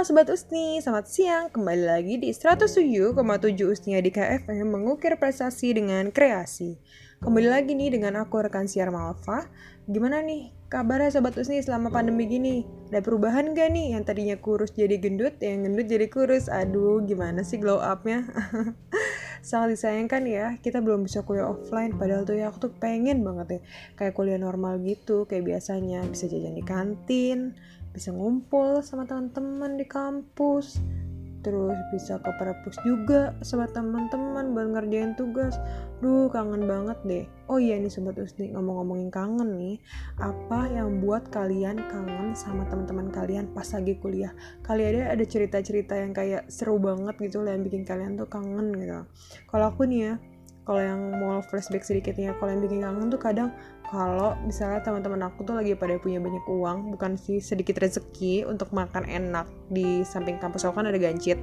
Halo Sobat Usni, selamat siang. Kembali lagi di 107,7 Usni Adika FM mengukir prestasi dengan kreasi. Kembali lagi nih dengan aku rekan siar Malva. Gimana nih kabarnya Sobat Usni selama pandemi gini? Ada perubahan gak nih yang tadinya kurus jadi gendut, yang gendut jadi kurus? Aduh, gimana sih glow upnya? sangat disayangkan ya kita belum bisa kuliah offline padahal tuh ya aku tuh pengen banget ya kayak kuliah normal gitu kayak biasanya bisa jajan di kantin bisa ngumpul sama teman-teman di kampus terus bisa ke perpus juga sama teman-teman buat ngerjain tugas. Duh kangen banget deh. Oh iya nih sobat usni ngomong-ngomongin kangen nih. Apa yang buat kalian kangen sama teman-teman kalian pas lagi kuliah? Kali ada ada cerita-cerita yang kayak seru banget gitu lah yang bikin kalian tuh kangen gitu. Kalau aku nih ya kalau yang mau flashback sedikitnya kalau yang bikin kangen tuh kadang kalau misalnya teman-teman aku tuh lagi pada punya banyak uang bukan sih sedikit rezeki untuk makan enak di samping kampus. Aku kan ada gancit.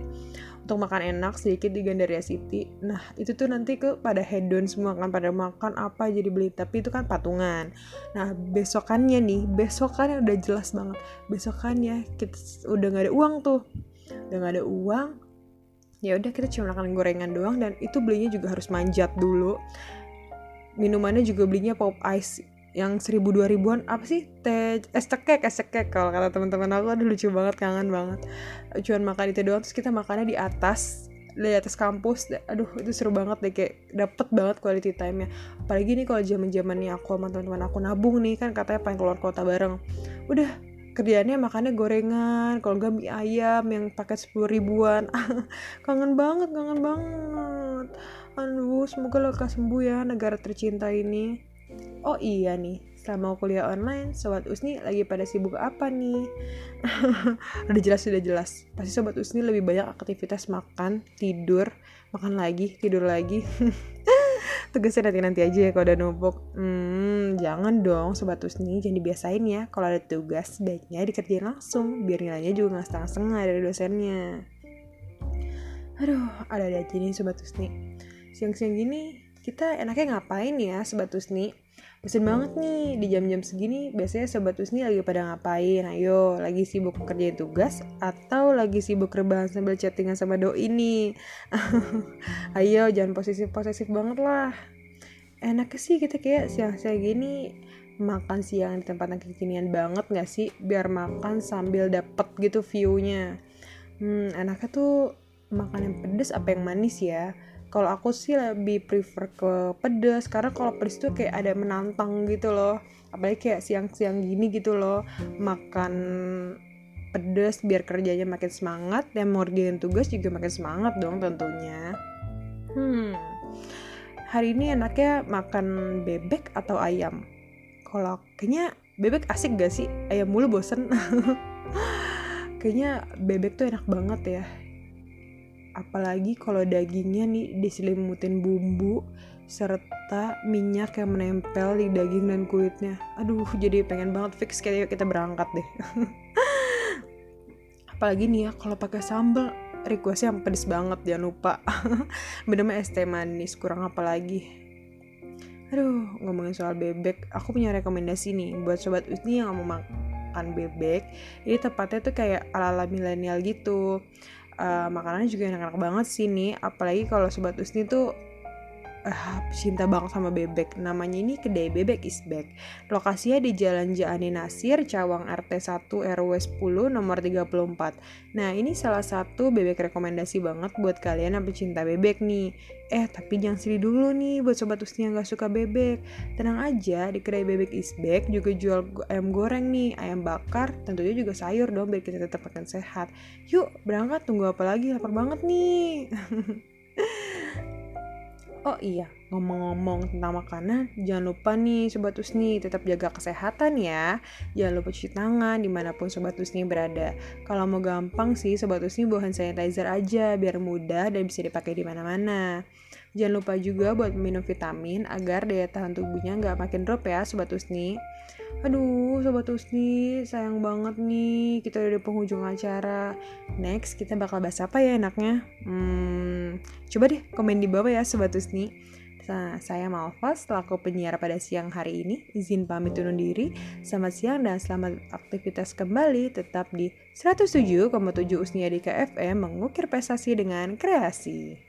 Untuk makan enak sedikit di Gandaria City. Nah itu tuh nanti ke pada hedon semua kan pada makan apa jadi beli tapi itu kan patungan. Nah besokannya nih besokannya udah jelas banget. Besokannya kita udah nggak ada uang tuh. Udah nggak ada uang ya udah kita cuma makan gorengan doang dan itu belinya juga harus manjat dulu. Minumannya juga belinya pop ice yang seribu dua ribuan. Apa sih? Teh es cekek es cekek kalau kata teman-teman aku. Ada lucu banget kangen banget. Cuman makan itu doang terus kita makannya di atas di atas kampus. Aduh itu seru banget deh kayak dapet banget quality time nya apalagi nih kalau zaman zamannya aku sama teman-teman aku nabung nih kan katanya pengen keluar kota bareng. Udah kerjaannya makannya gorengan kalau enggak mie ayam yang pakai sepuluh ribuan kangen banget kangen banget Aduh, semoga lekas sembuh ya negara tercinta ini. Oh iya nih, selama kuliah online, Sobat Usni lagi pada sibuk apa nih? udah jelas, sudah jelas. Pasti Sobat Usni lebih banyak aktivitas makan, tidur, makan lagi, tidur lagi. Tugasnya nanti-nanti aja ya kalau udah numpuk. Hmm, jangan dong Sobat Usni, jangan dibiasain ya. Kalau ada tugas, baiknya dikerjain langsung, biar nilainya juga gak setengah-setengah dari dosennya. Aduh, ada-ada aja nih Sobat Usni siang-siang gini kita enaknya ngapain ya Sobat Usni? Bosan banget nih di jam-jam segini biasanya Sobat Usni lagi pada ngapain? Ayo, lagi sibuk kerjain tugas atau lagi sibuk rebahan sambil chattingan sama doi ini? Ayo, jangan posesif-posesif banget lah. Enaknya sih kita kayak siang-siang gini makan siang di tempat yang kekinian banget gak sih? Biar makan sambil dapet gitu view-nya. Hmm, enaknya tuh makan yang pedes apa yang manis ya? Kalau aku sih lebih prefer ke pedas karena kalau pedas tuh kayak ada menantang gitu loh. Apalagi kayak siang-siang gini gitu loh makan pedas biar kerjanya makin semangat dan mau tugas juga makin semangat dong tentunya. Hmm hari ini enaknya makan bebek atau ayam? Kalau kayaknya bebek asik gak sih? Ayam mulu bosen. Kayaknya bebek tuh enak banget ya apalagi kalau dagingnya nih diselimutin bumbu serta minyak yang menempel di daging dan kulitnya. Aduh jadi pengen banget fix. Kayak kita berangkat deh. Apalagi nih ya kalau pakai sambal requestnya yang pedes banget jangan lupa. Bener es teh manis kurang apa lagi. Aduh ngomongin soal bebek aku punya rekomendasi nih buat sobat Usni yang mau makan bebek. Ini tepatnya tuh kayak ala-ala milenial gitu uh, makanannya juga enak-enak banget sih nih apalagi kalau sobat Usni tuh uh, cinta banget sama bebek. Namanya ini kedai bebek is back. Lokasinya di Jalan Jaani Nasir Cawang RT 1 RW 10 nomor 34 nah ini salah satu bebek rekomendasi banget buat kalian yang pecinta bebek nih. Eh tapi jangan sedih dulu nih buat sobat usni yang gak suka bebek. Tenang aja di kedai bebek is back juga jual ayam goreng nih ayam bakar tentunya juga sayur dong biar kita tetap makan sehat. Yuk berangkat tunggu apa lagi? Lapar banget nih Oh iya, ngomong-ngomong tentang makanan, jangan lupa nih Sobat Usni tetap jaga kesehatan ya. Jangan lupa cuci tangan di mana pun Sobat Usni berada. Kalau mau gampang sih Sobat Usni bawa hand sanitizer aja biar mudah dan bisa dipakai di mana-mana. Jangan lupa juga buat minum vitamin agar daya tahan tubuhnya nggak makin drop ya Sobat Usni. Aduh, Sobat Usni, sayang banget nih kita udah di penghujung acara. Next, kita bakal bahas apa ya enaknya? Hmm, coba deh komen di bawah ya Sobat Usni. Nah, saya Malva selaku penyiar pada siang hari ini. Izin pamit undur diri. Selamat siang dan selamat aktivitas kembali tetap di 107,7 Usnia di KFM mengukir prestasi dengan kreasi.